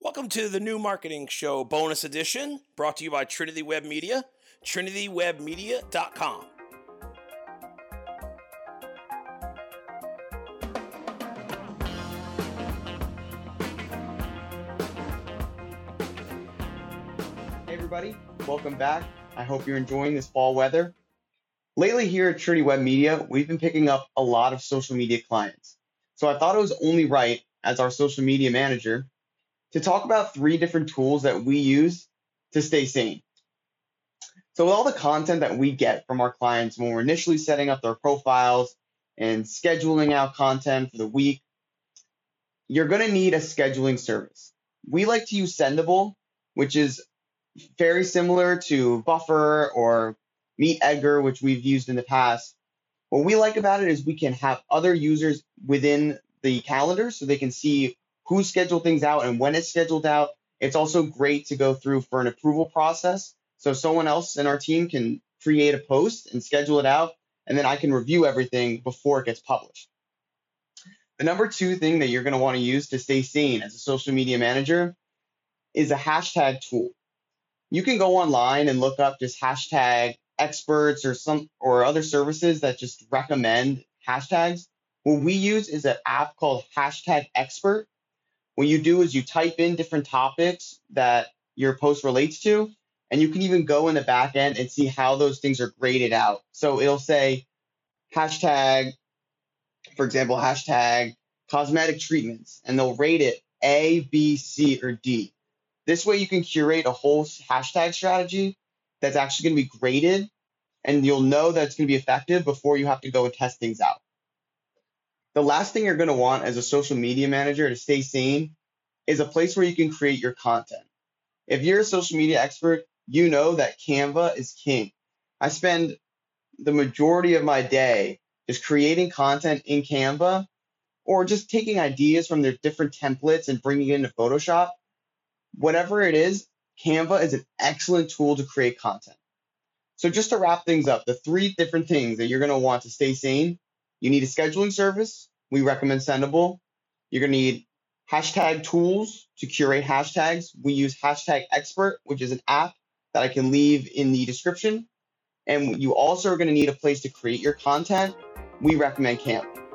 Welcome to the new marketing show bonus edition brought to you by Trinity Web Media, trinitywebmedia.com. Hey everybody, welcome back. I hope you're enjoying this fall weather. Lately here at Trinity Web Media, we've been picking up a lot of social media clients. So I thought it was only right as our social media manager to talk about three different tools that we use to stay sane. So with all the content that we get from our clients when we're initially setting up their profiles and scheduling out content for the week, you're going to need a scheduling service. We like to use Sendible, which is very similar to Buffer or Meet Edgar, which we've used in the past. What we like about it is we can have other users within the calendar so they can see who scheduled things out and when it's scheduled out. It's also great to go through for an approval process. So someone else in our team can create a post and schedule it out, and then I can review everything before it gets published. The number two thing that you're going to want to use to stay sane as a social media manager is a hashtag tool. You can go online and look up just hashtag experts or some or other services that just recommend hashtags. What we use is an app called hashtag expert what you do is you type in different topics that your post relates to, and you can even go in the back end and see how those things are graded out. So it'll say hashtag, for example, hashtag cosmetic treatments, and they'll rate it A, B, C, or D. This way you can curate a whole hashtag strategy that's actually going to be graded, and you'll know that it's going to be effective before you have to go and test things out. The last thing you're going to want as a social media manager to stay sane is a place where you can create your content. If you're a social media expert, you know that Canva is king. I spend the majority of my day just creating content in Canva or just taking ideas from their different templates and bringing it into Photoshop. Whatever it is, Canva is an excellent tool to create content. So, just to wrap things up, the three different things that you're going to want to stay sane you need a scheduling service. We recommend Sendible. You're going to need hashtag tools to curate hashtags. We use hashtag expert, which is an app that I can leave in the description. And you also are going to need a place to create your content. We recommend Canva.